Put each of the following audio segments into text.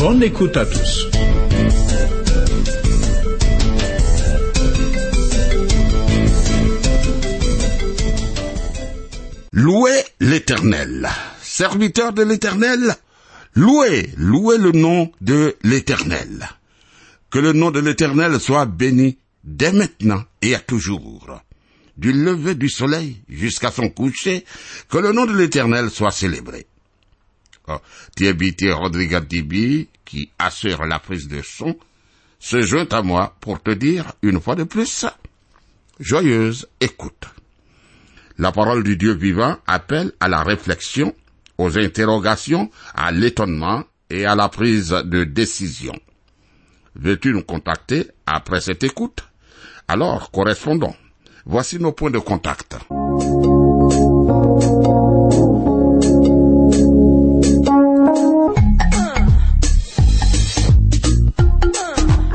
Bonne écoute à tous. Louez l'Éternel. Serviteur de l'Éternel, louez, louez le nom de l'Éternel. Que le nom de l'Éternel soit béni dès maintenant et à toujours. Du lever du soleil jusqu'à son coucher, que le nom de l'Éternel soit célébré. Thierry Rodriguez Dibi, qui assure la prise de son, se joint à moi pour te dire, une fois de plus, joyeuse écoute. La parole du Dieu vivant appelle à la réflexion, aux interrogations, à l'étonnement et à la prise de décision. Veux-tu nous contacter après cette écoute? Alors, correspondons. Voici nos points de contact.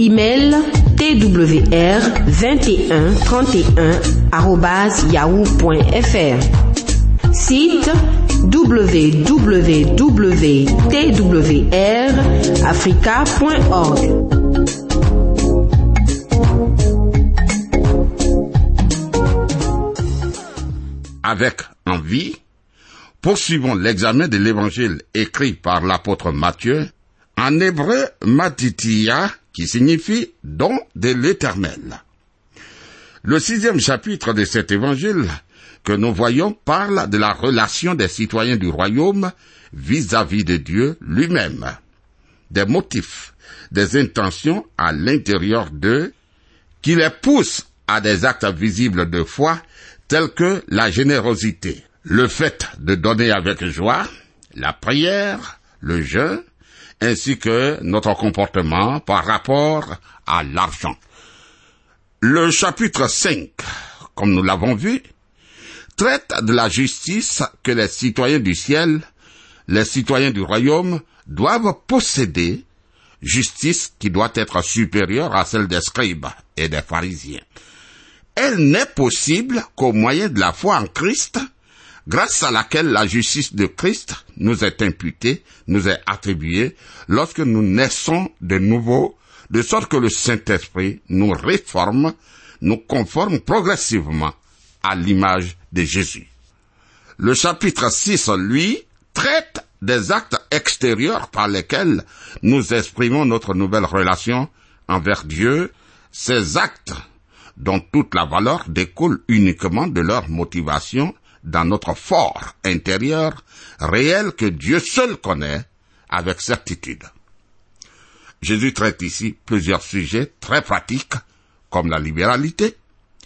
Email twr 21 31 yahoo.fr. Site www.twrafrica.org. Avec envie, poursuivons l'examen de l'évangile écrit par l'apôtre Matthieu, en hébreu Matitia, qui signifie don de l'éternel. Le sixième chapitre de cet évangile que nous voyons parle de la relation des citoyens du royaume vis-à-vis de Dieu lui-même, des motifs, des intentions à l'intérieur d'eux qui les poussent à des actes visibles de foi tels que la générosité, le fait de donner avec joie, la prière, le jeûne, ainsi que notre comportement par rapport à l'argent. Le chapitre 5, comme nous l'avons vu, traite de la justice que les citoyens du ciel, les citoyens du royaume, doivent posséder, justice qui doit être supérieure à celle des scribes et des pharisiens. Elle n'est possible qu'au moyen de la foi en Christ, grâce à laquelle la justice de Christ nous est imputée, nous est attribuée, lorsque nous naissons de nouveau, de sorte que le Saint-Esprit nous réforme, nous conforme progressivement à l'image de Jésus. Le chapitre 6, lui, traite des actes extérieurs par lesquels nous exprimons notre nouvelle relation envers Dieu, ces actes dont toute la valeur découle uniquement de leur motivation dans notre fort intérieur réel que Dieu seul connaît avec certitude. Jésus traite ici plusieurs sujets très pratiques comme la libéralité,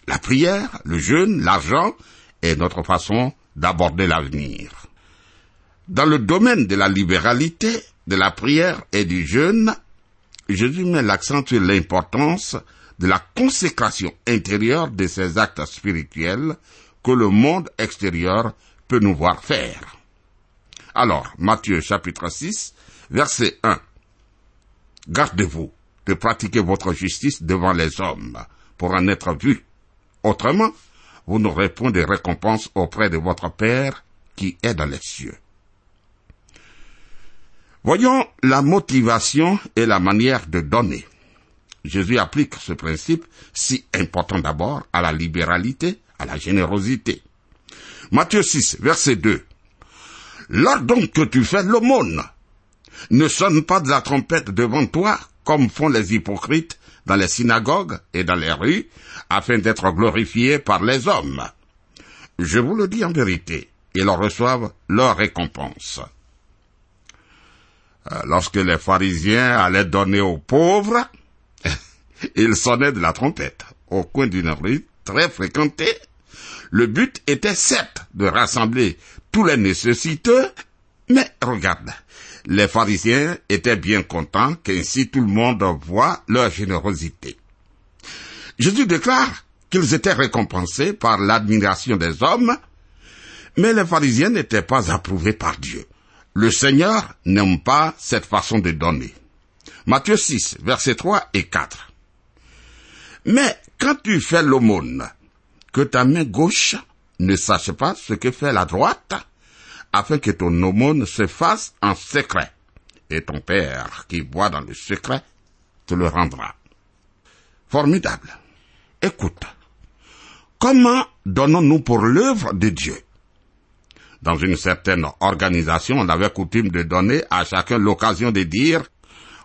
la prière, le jeûne, l'argent et notre façon d'aborder l'avenir. Dans le domaine de la libéralité, de la prière et du jeûne, Jésus met l'accent sur l'importance de la consécration intérieure de ces actes spirituels que le monde extérieur peut nous voir faire. Alors, Matthieu chapitre 6, verset 1. Gardez-vous de pratiquer votre justice devant les hommes pour en être vu. Autrement, vous n'aurez point de récompense auprès de votre Père qui est dans les cieux. Voyons la motivation et la manière de donner. Jésus applique ce principe si important d'abord à la libéralité, la générosité. Matthieu 6, verset 2. Lors donc que tu fais l'aumône, Ne sonne pas de la trompette devant toi, comme font les hypocrites dans les synagogues et dans les rues, afin d'être glorifiés par les hommes. Je vous le dis en vérité, ils reçoivent leur récompense. Euh, lorsque les pharisiens allaient donner aux pauvres, ils sonnaient de la trompette au coin d'une rue très fréquentée. Le but était certes de rassembler tous les nécessiteux, mais regarde, les pharisiens étaient bien contents qu'ainsi tout le monde voit leur générosité. Jésus déclare qu'ils étaient récompensés par l'admiration des hommes, mais les pharisiens n'étaient pas approuvés par Dieu. Le Seigneur n'aime pas cette façon de donner. Matthieu 6, versets 3 et 4. Mais quand tu fais l'aumône, que ta main gauche ne sache pas ce que fait la droite, afin que ton aumône se fasse en secret, et ton Père qui voit dans le secret te le rendra. Formidable. Écoute, comment donnons-nous pour l'œuvre de Dieu? Dans une certaine organisation, on avait coutume de donner à chacun l'occasion de dire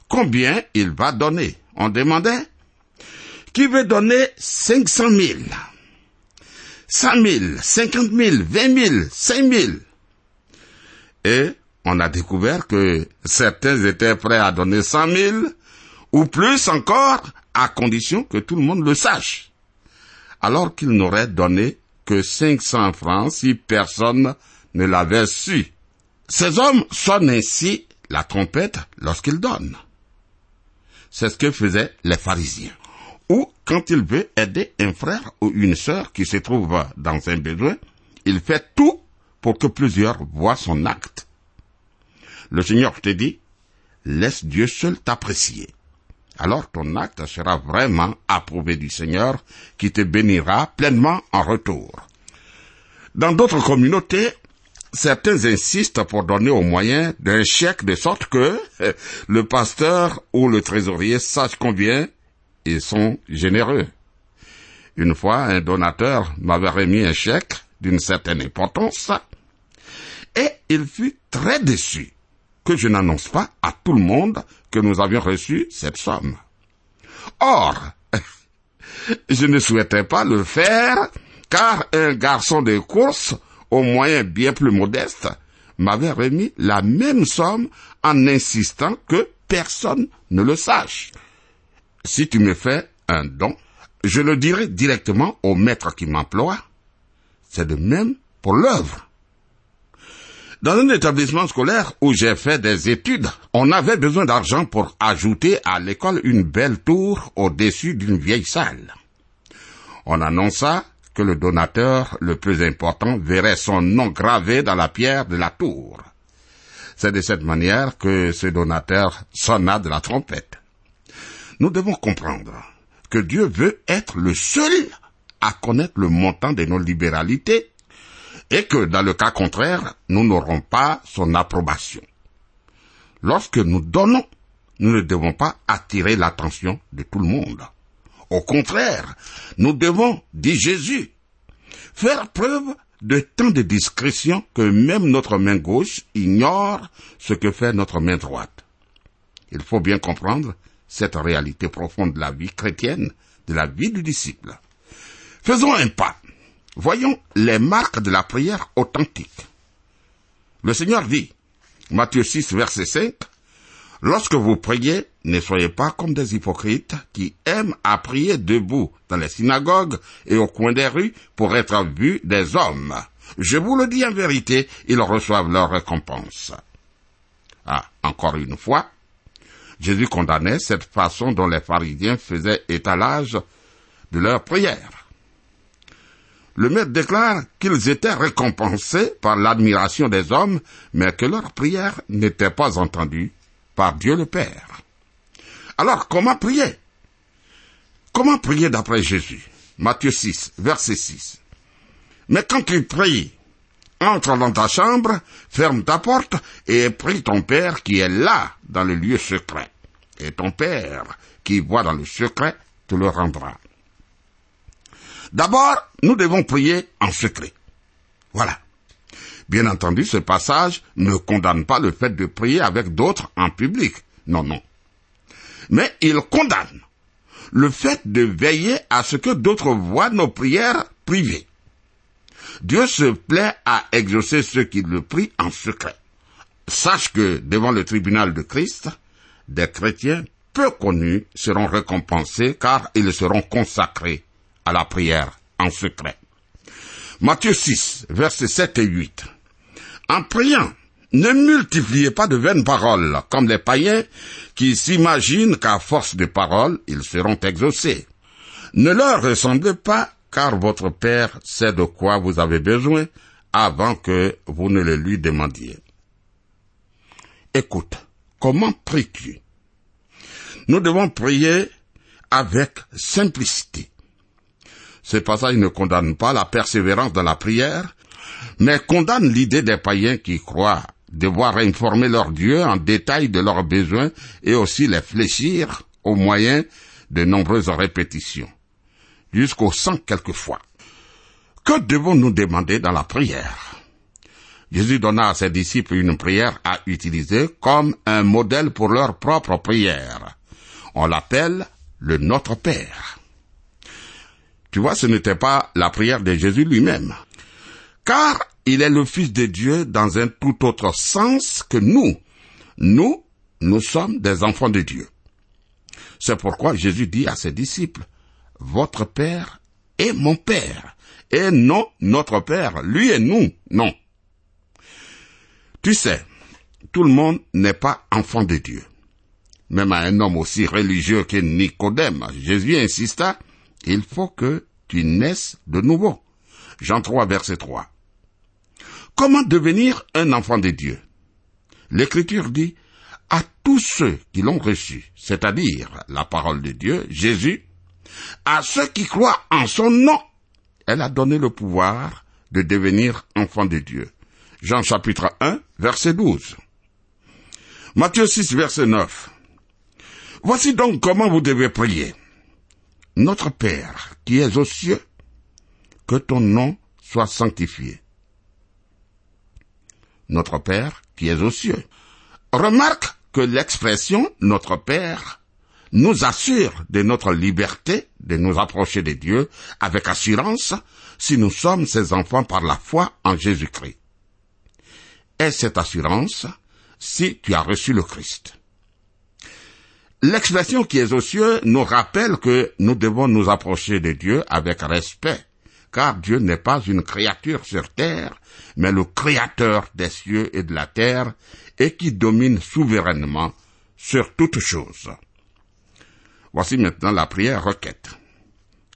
combien il va donner. On demandait qui veut donner 500 000, 100 000, 50 000, 20 000, 5 000 et on a découvert que certains étaient prêts à donner cent mille, ou plus encore, à condition que tout le monde le sache. Alors qu'ils n'auraient donné que cinq cents francs si personne ne l'avait su. Ces hommes sonnent ainsi la trompette lorsqu'ils donnent. C'est ce que faisaient les pharisiens. Ou quand il veut aider un frère ou une sœur qui se trouve dans un besoin, il fait tout pour que plusieurs voient son acte. Le Seigneur te dit, laisse Dieu seul t'apprécier. Alors ton acte sera vraiment approuvé du Seigneur qui te bénira pleinement en retour. Dans d'autres communautés, certains insistent pour donner au moyen d'un chèque de sorte que le pasteur ou le trésorier sache combien ils sont généreux. Une fois, un donateur m'avait remis un chèque d'une certaine importance et il fut très déçu que je n'annonce pas à tout le monde que nous avions reçu cette somme. Or, je ne souhaitais pas le faire car un garçon de course, au moyen bien plus modeste, m'avait remis la même somme en insistant que personne ne le sache. Si tu me fais un don, je le dirai directement au maître qui m'emploie. C'est de même pour l'œuvre. Dans un établissement scolaire où j'ai fait des études, on avait besoin d'argent pour ajouter à l'école une belle tour au-dessus d'une vieille salle. On annonça que le donateur le plus important verrait son nom gravé dans la pierre de la tour. C'est de cette manière que ce donateur sonna de la trompette. Nous devons comprendre que Dieu veut être le seul à connaître le montant de nos libéralités et que dans le cas contraire, nous n'aurons pas son approbation. Lorsque nous donnons, nous ne devons pas attirer l'attention de tout le monde. Au contraire, nous devons, dit Jésus, faire preuve de tant de discrétion que même notre main gauche ignore ce que fait notre main droite. Il faut bien comprendre cette réalité profonde de la vie chrétienne, de la vie du disciple. Faisons un pas Voyons les marques de la prière authentique. Le Seigneur dit, Matthieu 6, verset 5, Lorsque vous priez, ne soyez pas comme des hypocrites qui aiment à prier debout dans les synagogues et au coin des rues pour être vus des hommes. Je vous le dis en vérité, ils reçoivent leur récompense. Ah, encore une fois, Jésus condamnait cette façon dont les pharisiens faisaient étalage de leur prière le maître déclare qu'ils étaient récompensés par l'admiration des hommes, mais que leur prière n'était pas entendue par Dieu le Père. Alors, comment prier? Comment prier d'après Jésus? Matthieu 6, verset 6. Mais quand tu pries, entre dans ta chambre, ferme ta porte et prie ton Père qui est là dans le lieu secret. Et ton Père qui voit dans le secret te le rendra. D'abord, nous devons prier en secret. Voilà. Bien entendu, ce passage ne condamne pas le fait de prier avec d'autres en public. Non, non. Mais il condamne le fait de veiller à ce que d'autres voient nos prières privées. Dieu se plaît à exaucer ceux qui le prient en secret. Sache que devant le tribunal de Christ, des chrétiens peu connus seront récompensés car ils seront consacrés à la prière en secret. Matthieu 6, versets 7 et 8. En priant, ne multipliez pas de vaines paroles, comme les païens qui s'imaginent qu'à force de paroles, ils seront exaucés. Ne leur ressemblez pas, car votre Père sait de quoi vous avez besoin avant que vous ne le lui demandiez. Écoute, comment pries-tu? Nous devons prier avec simplicité. Ce passage ne condamne pas la persévérance dans la prière, mais condamne l'idée des païens qui croient devoir informer leur Dieu en détail de leurs besoins et aussi les fléchir au moyen de nombreuses répétitions, jusqu'au sang quelquefois. Que devons-nous demander dans la prière? Jésus donna à ses disciples une prière à utiliser comme un modèle pour leur propre prière. On l'appelle le Notre Père. Tu vois, ce n'était pas la prière de Jésus lui-même. Car il est le Fils de Dieu dans un tout autre sens que nous. Nous, nous sommes des enfants de Dieu. C'est pourquoi Jésus dit à ses disciples, Votre Père est mon Père, et non notre Père, lui et nous, non. Tu sais, tout le monde n'est pas enfant de Dieu. Même à un homme aussi religieux que Nicodème, Jésus insista, il faut que tu naisses de nouveau. Jean 3, verset 3. Comment devenir un enfant de Dieu? L'Écriture dit, à tous ceux qui l'ont reçu, c'est-à-dire la parole de Dieu, Jésus, à ceux qui croient en son nom, elle a donné le pouvoir de devenir enfant de Dieu. Jean chapitre 1, verset 12. Matthieu 6, verset 9. Voici donc comment vous devez prier. Notre Père qui es aux cieux, que ton nom soit sanctifié notre Père qui es aux cieux. Remarque que l'expression notre Père nous assure de notre liberté de nous approcher de Dieu avec assurance si nous sommes ses enfants par la foi en Jésus-Christ. Et cette assurance si tu as reçu le Christ. L'expression qui est aux cieux nous rappelle que nous devons nous approcher de Dieu avec respect car Dieu n'est pas une créature sur terre, mais le créateur des cieux et de la terre, et qui domine souverainement sur toutes choses. Voici maintenant la prière requête.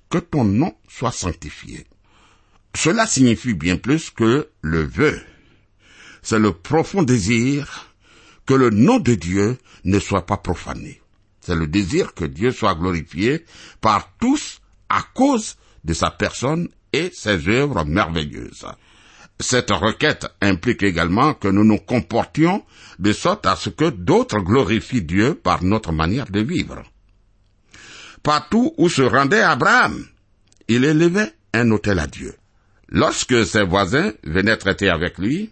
Que ton nom soit sanctifié. Cela signifie bien plus que le vœu. C'est le profond désir que le nom de Dieu ne soit pas profané. C'est le désir que Dieu soit glorifié par tous à cause de sa personne et ses œuvres merveilleuses. Cette requête implique également que nous nous comportions de sorte à ce que d'autres glorifient Dieu par notre manière de vivre. Partout où se rendait Abraham, il élevait un hôtel à Dieu. Lorsque ses voisins venaient traiter avec lui,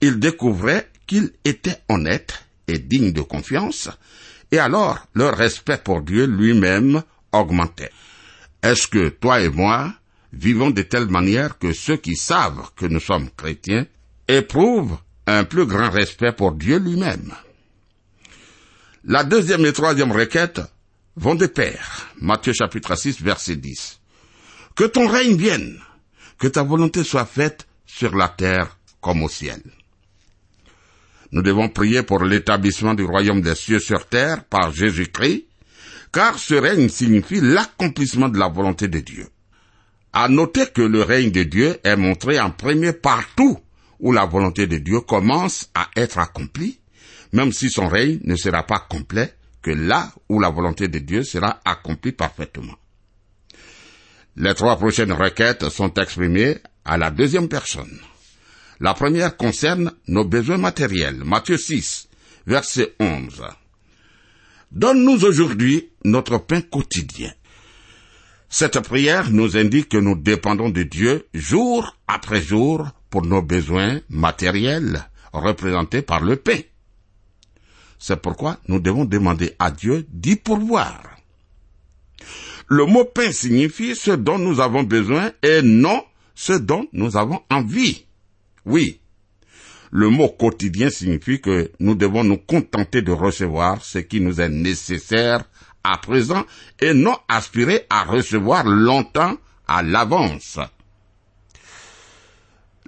il découvrait qu'il était honnête et digne de confiance, et alors leur respect pour Dieu lui-même augmentait. Est-ce que toi et moi, vivons de telle manière que ceux qui savent que nous sommes chrétiens éprouvent un plus grand respect pour Dieu lui-même? La deuxième et troisième requête vont de. Matthieu chapitre 6 verset 10. Que ton règne vienne, que ta volonté soit faite sur la terre comme au ciel. Nous devons prier pour l'établissement du royaume des cieux sur terre par Jésus-Christ, car ce règne signifie l'accomplissement de la volonté de Dieu. À noter que le règne de Dieu est montré en premier partout où la volonté de Dieu commence à être accomplie, même si son règne ne sera pas complet que là où la volonté de Dieu sera accomplie parfaitement. Les trois prochaines requêtes sont exprimées à la deuxième personne. La première concerne nos besoins matériels. Matthieu 6, verset 11. Donne-nous aujourd'hui notre pain quotidien. Cette prière nous indique que nous dépendons de Dieu jour après jour pour nos besoins matériels représentés par le pain. C'est pourquoi nous devons demander à Dieu d'y pourvoir. Le mot pain signifie ce dont nous avons besoin et non ce dont nous avons envie. Oui. Le mot quotidien signifie que nous devons nous contenter de recevoir ce qui nous est nécessaire à présent et non aspirer à recevoir longtemps à l'avance.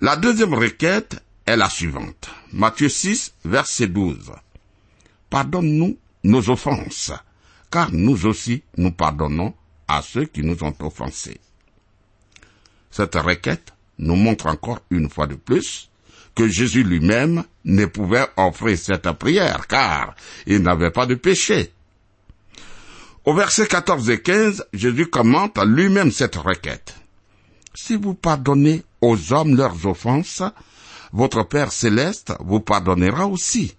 La deuxième requête est la suivante. Matthieu 6, verset 12. Pardonne-nous nos offenses, car nous aussi nous pardonnons à ceux qui nous ont offensés. Cette requête nous montre encore une fois de plus que Jésus lui-même ne pouvait offrir cette prière, car il n'avait pas de péché. Au verset 14 et 15, Jésus commente lui-même cette requête. Si vous pardonnez aux hommes leurs offenses, votre Père céleste vous pardonnera aussi.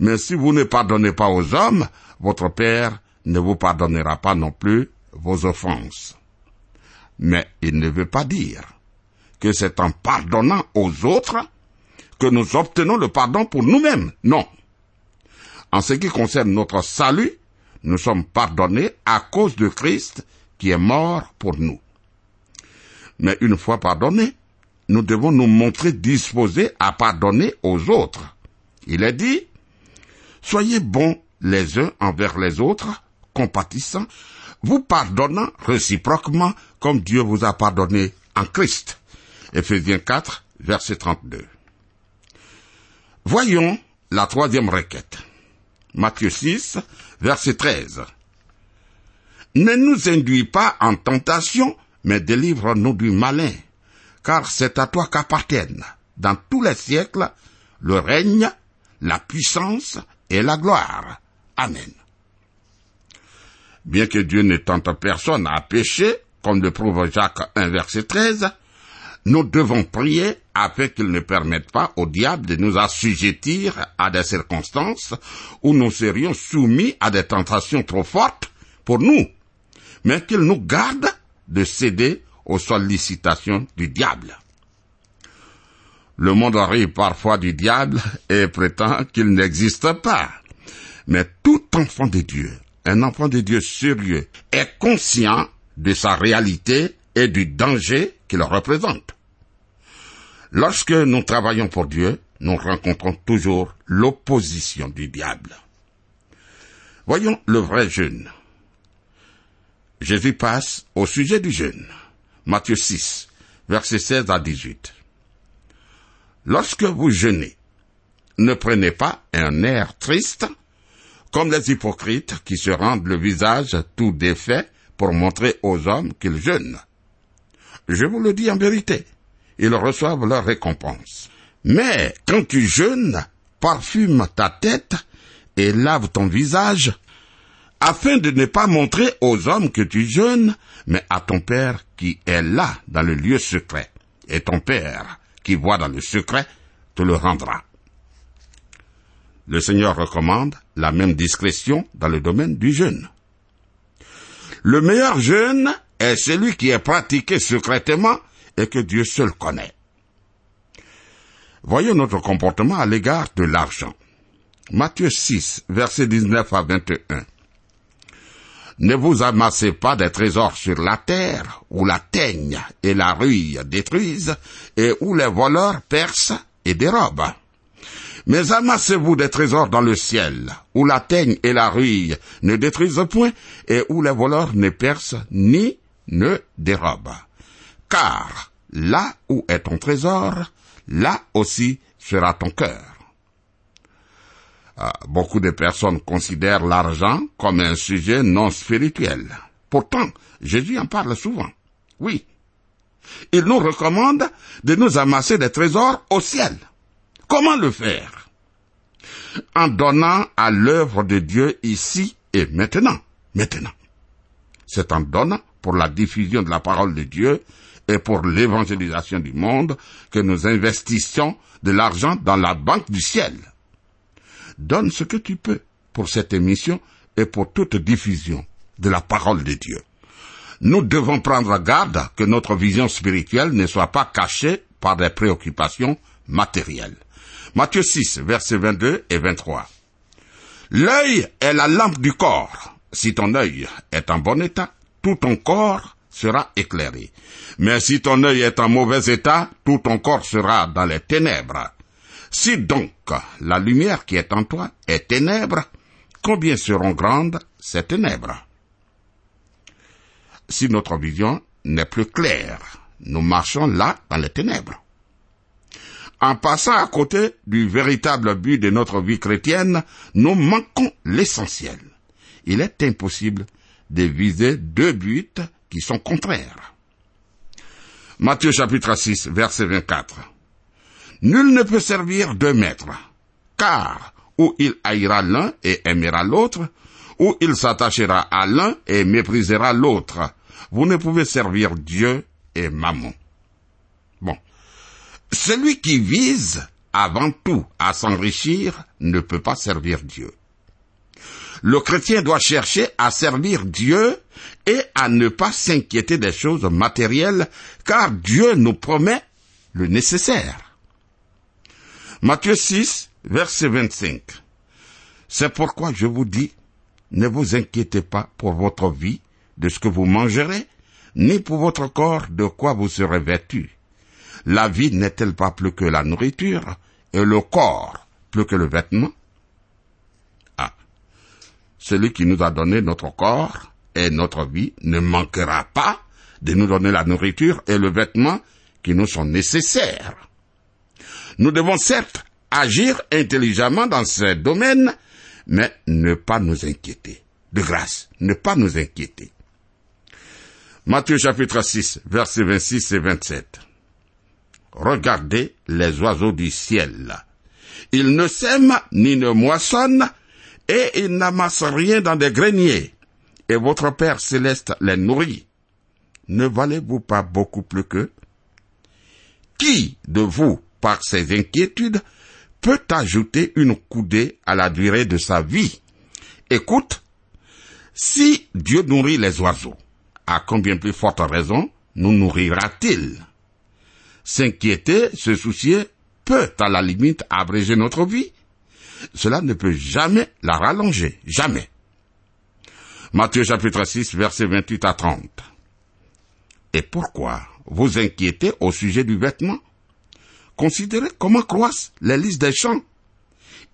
Mais si vous ne pardonnez pas aux hommes, votre Père ne vous pardonnera pas non plus vos offenses. Mais il ne veut pas dire que c'est en pardonnant aux autres que nous obtenons le pardon pour nous-mêmes. Non. En ce qui concerne notre salut, nous sommes pardonnés à cause de Christ qui est mort pour nous. Mais une fois pardonnés, nous devons nous montrer disposés à pardonner aux autres. Il est dit, Soyez bons les uns envers les autres, compatissants, vous pardonnant réciproquement comme Dieu vous a pardonné en Christ. Ephésiens 4, verset 32. Voyons la troisième requête. Matthieu 6, verset 13. Ne nous induis pas en tentation, mais délivre-nous du malin, car c'est à toi qu'appartiennent, dans tous les siècles, le règne, la puissance et la gloire. Amen. Bien que Dieu ne tente personne à pécher, comme le prouve Jacques 1 verset 13, nous devons prier afin qu'il ne permette pas au diable de nous assujettir à des circonstances où nous serions soumis à des tentations trop fortes pour nous, mais qu'il nous garde de céder aux sollicitations du diable. Le monde arrive parfois du diable et prétend qu'il n'existe pas. Mais tout enfant de Dieu, un enfant de Dieu sérieux, est conscient de sa réalité et du danger qu'il représente. Lorsque nous travaillons pour Dieu, nous rencontrons toujours l'opposition du diable. Voyons le vrai jeûne. Jésus passe au sujet du jeûne. Matthieu 6, versets 16 à 18. Lorsque vous jeûnez, ne prenez pas un air triste, comme les hypocrites qui se rendent le visage tout défait pour montrer aux hommes qu'ils jeûnent. Je vous le dis en vérité, ils reçoivent leur récompense. Mais quand tu jeûnes, parfume ta tête et lave ton visage, afin de ne pas montrer aux hommes que tu jeûnes, mais à ton Père qui est là dans le lieu secret. Et ton Père qui voit dans le secret te le rendra. Le Seigneur recommande la même discrétion dans le domaine du jeûne. Le meilleur jeûne est celui qui est pratiqué secrètement et que Dieu seul connaît. Voyons notre comportement à l'égard de l'argent. Matthieu 6, verset 19 à 21. Ne vous amassez pas des trésors sur la terre, où la teigne et la ruille détruisent, et où les voleurs percent et dérobent. Mais amassez-vous des trésors dans le ciel, où la teigne et la ruille ne détruisent point, et où les voleurs ne percent ni ne dérobent. Car là où est ton trésor, là aussi sera ton cœur. Ah, beaucoup de personnes considèrent l'argent comme un sujet non spirituel. Pourtant, Jésus en parle souvent. Oui. Il nous recommande de nous amasser des trésors au ciel. Comment le faire? En donnant à l'œuvre de Dieu ici et maintenant. Maintenant. C'est en donnant pour la diffusion de la parole de Dieu et pour l'évangélisation du monde que nous investissons de l'argent dans la banque du ciel. Donne ce que tu peux pour cette émission et pour toute diffusion de la parole de Dieu. Nous devons prendre garde que notre vision spirituelle ne soit pas cachée par des préoccupations matérielles. Matthieu 6, versets 22 et 23. L'œil est la lampe du corps. Si ton œil est en bon état, tout ton corps sera éclairé. Mais si ton œil est en mauvais état, tout ton corps sera dans les ténèbres. Si donc la lumière qui est en toi est ténèbre, combien seront grandes ces ténèbres? Si notre vision n'est plus claire, nous marchons là dans les ténèbres. En passant à côté du véritable but de notre vie chrétienne, nous manquons l'essentiel. Il est impossible de viser deux buts qui sont contraires. Matthieu chapitre 6, verset 24. Nul ne peut servir deux maîtres, car ou il haïra l'un et aimera l'autre, ou il s'attachera à l'un et méprisera l'autre. Vous ne pouvez servir Dieu et Mammon. Bon. Celui qui vise avant tout à s'enrichir ne peut pas servir Dieu. Le chrétien doit chercher à servir Dieu et à ne pas s'inquiéter des choses matérielles, car Dieu nous promet le nécessaire. Matthieu 6, verset 25. C'est pourquoi je vous dis, ne vous inquiétez pas pour votre vie, de ce que vous mangerez, ni pour votre corps, de quoi vous serez vêtu. La vie n'est-elle pas plus que la nourriture, et le corps plus que le vêtement? Ah. Celui qui nous a donné notre corps et notre vie ne manquera pas de nous donner la nourriture et le vêtement qui nous sont nécessaires. Nous devons certes agir intelligemment dans ce domaine, mais ne pas nous inquiéter. De grâce, ne pas nous inquiéter. Matthieu chapitre 6, versets 26 et 27. Regardez les oiseaux du ciel. Ils ne sèment ni ne moissonnent, et ils n'amassent rien dans des greniers, et votre Père céleste les nourrit. Ne valez-vous pas beaucoup plus qu'eux Qui de vous, par ses inquiétudes, peut ajouter une coudée à la durée de sa vie Écoute, si Dieu nourrit les oiseaux, à combien plus forte raison nous nourrira-t-il? S'inquiéter, se soucier, peut à la limite abréger notre vie. Cela ne peut jamais la rallonger, jamais. Matthieu chapitre 6, versets 28 à 30. Et pourquoi vous inquiétez au sujet du vêtement? Considérez comment croissent les lys des champs.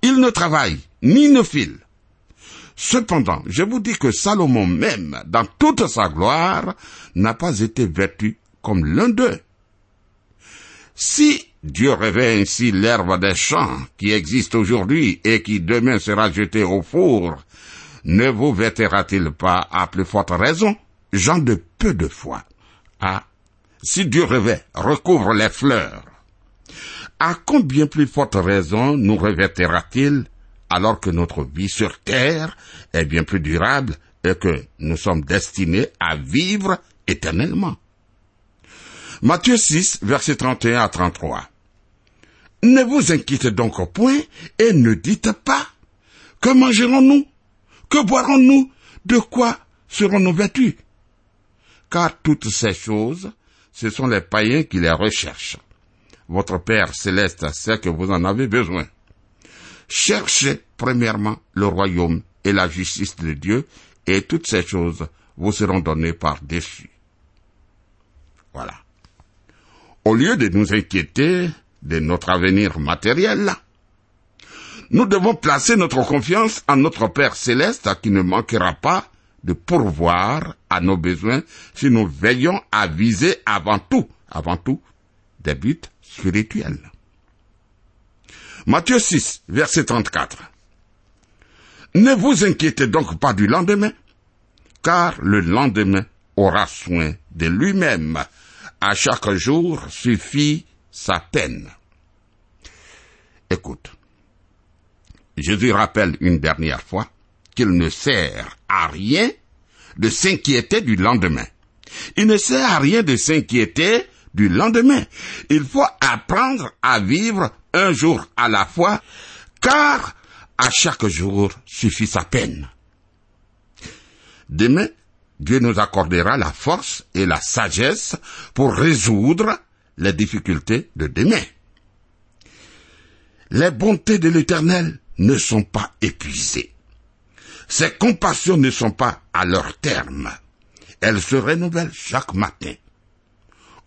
Ils ne travaillent ni ne filent. Cependant, je vous dis que Salomon même, dans toute sa gloire, n'a pas été vêtu comme l'un d'eux. Si Dieu réveille ainsi l'herbe des champs qui existe aujourd'hui et qui demain sera jetée au four, ne vous vêtera-t-il pas à plus forte raison, gens de peu de foi? Ah, si Dieu revêt, recouvre les fleurs, à combien plus forte raison nous revêtera-t-il alors que notre vie sur terre est bien plus durable et que nous sommes destinés à vivre éternellement? Matthieu 6, verset 31 à 33. Ne vous inquiétez donc point et ne dites pas que mangerons-nous, que boirons-nous, de quoi serons-nous vêtus? Car toutes ces choses, ce sont les païens qui les recherchent. Votre Père céleste sait que vous en avez besoin. Cherchez premièrement le royaume et la justice de Dieu, et toutes ces choses vous seront données par-dessus. Voilà. Au lieu de nous inquiéter de notre avenir matériel, nous devons placer notre confiance en notre Père céleste qui ne manquera pas de pourvoir à nos besoins si nous veillons à viser avant tout, avant tout, des buts spirituels. Matthieu 6, verset 34. Ne vous inquiétez donc pas du lendemain, car le lendemain aura soin de lui-même. À chaque jour suffit sa peine. Écoute, Jésus rappelle une dernière fois qu'il ne sert à rien de s'inquiéter du lendemain. Il ne sert à rien de s'inquiéter du lendemain. Il faut apprendre à vivre un jour à la fois, car à chaque jour suffit sa peine. Demain, Dieu nous accordera la force et la sagesse pour résoudre les difficultés de demain. Les bontés de l'Éternel ne sont pas épuisées. Ses compassions ne sont pas à leur terme. Elles se renouvellent chaque matin.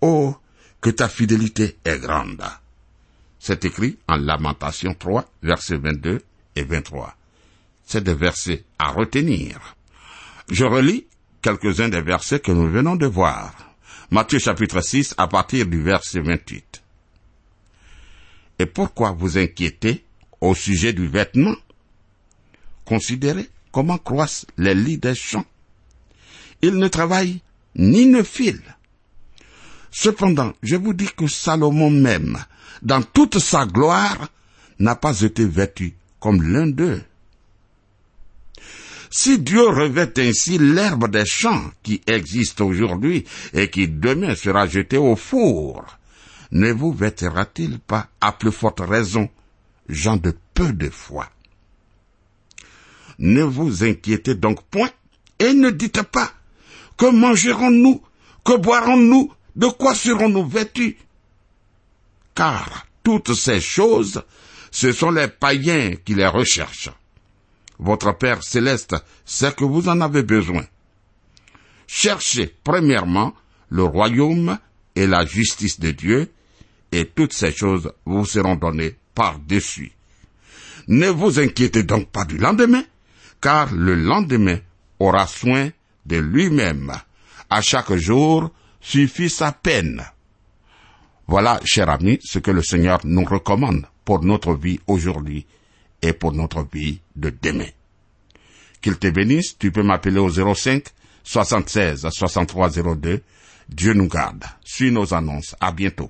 Oh, que ta fidélité est grande. C'est écrit en Lamentation 3, versets 22 et 23. C'est des versets à retenir. Je relis quelques-uns des versets que nous venons de voir. Matthieu chapitre 6 à partir du verset 28. Et pourquoi vous inquiétez au sujet du vêtement? Considérez comment croissent les lits des champs. Ils ne travaillent ni ne filent. Cependant, je vous dis que Salomon même, dans toute sa gloire, n'a pas été vêtu comme l'un d'eux. Si Dieu revêt ainsi l'herbe des champs qui existe aujourd'hui et qui demain sera jetée au four, ne vous vêtera-t-il pas à plus forte raison, gens de peu de foi? Ne vous inquiétez donc point et ne dites pas, que mangerons-nous, que boirons-nous, de quoi serons-nous vêtus? Car toutes ces choses, ce sont les païens qui les recherchent votre Père céleste sait que vous en avez besoin. Cherchez premièrement le royaume et la justice de Dieu, et toutes ces choses vous seront données par-dessus. Ne vous inquiétez donc pas du lendemain, car le lendemain aura soin de lui-même. À chaque jour suffit sa peine. Voilà, cher ami, ce que le Seigneur nous recommande pour notre vie aujourd'hui et pour notre vie de demain. Qu'il te bénisse, tu peux m'appeler au 05 76 63 02. Dieu nous garde. Suis nos annonces. À bientôt.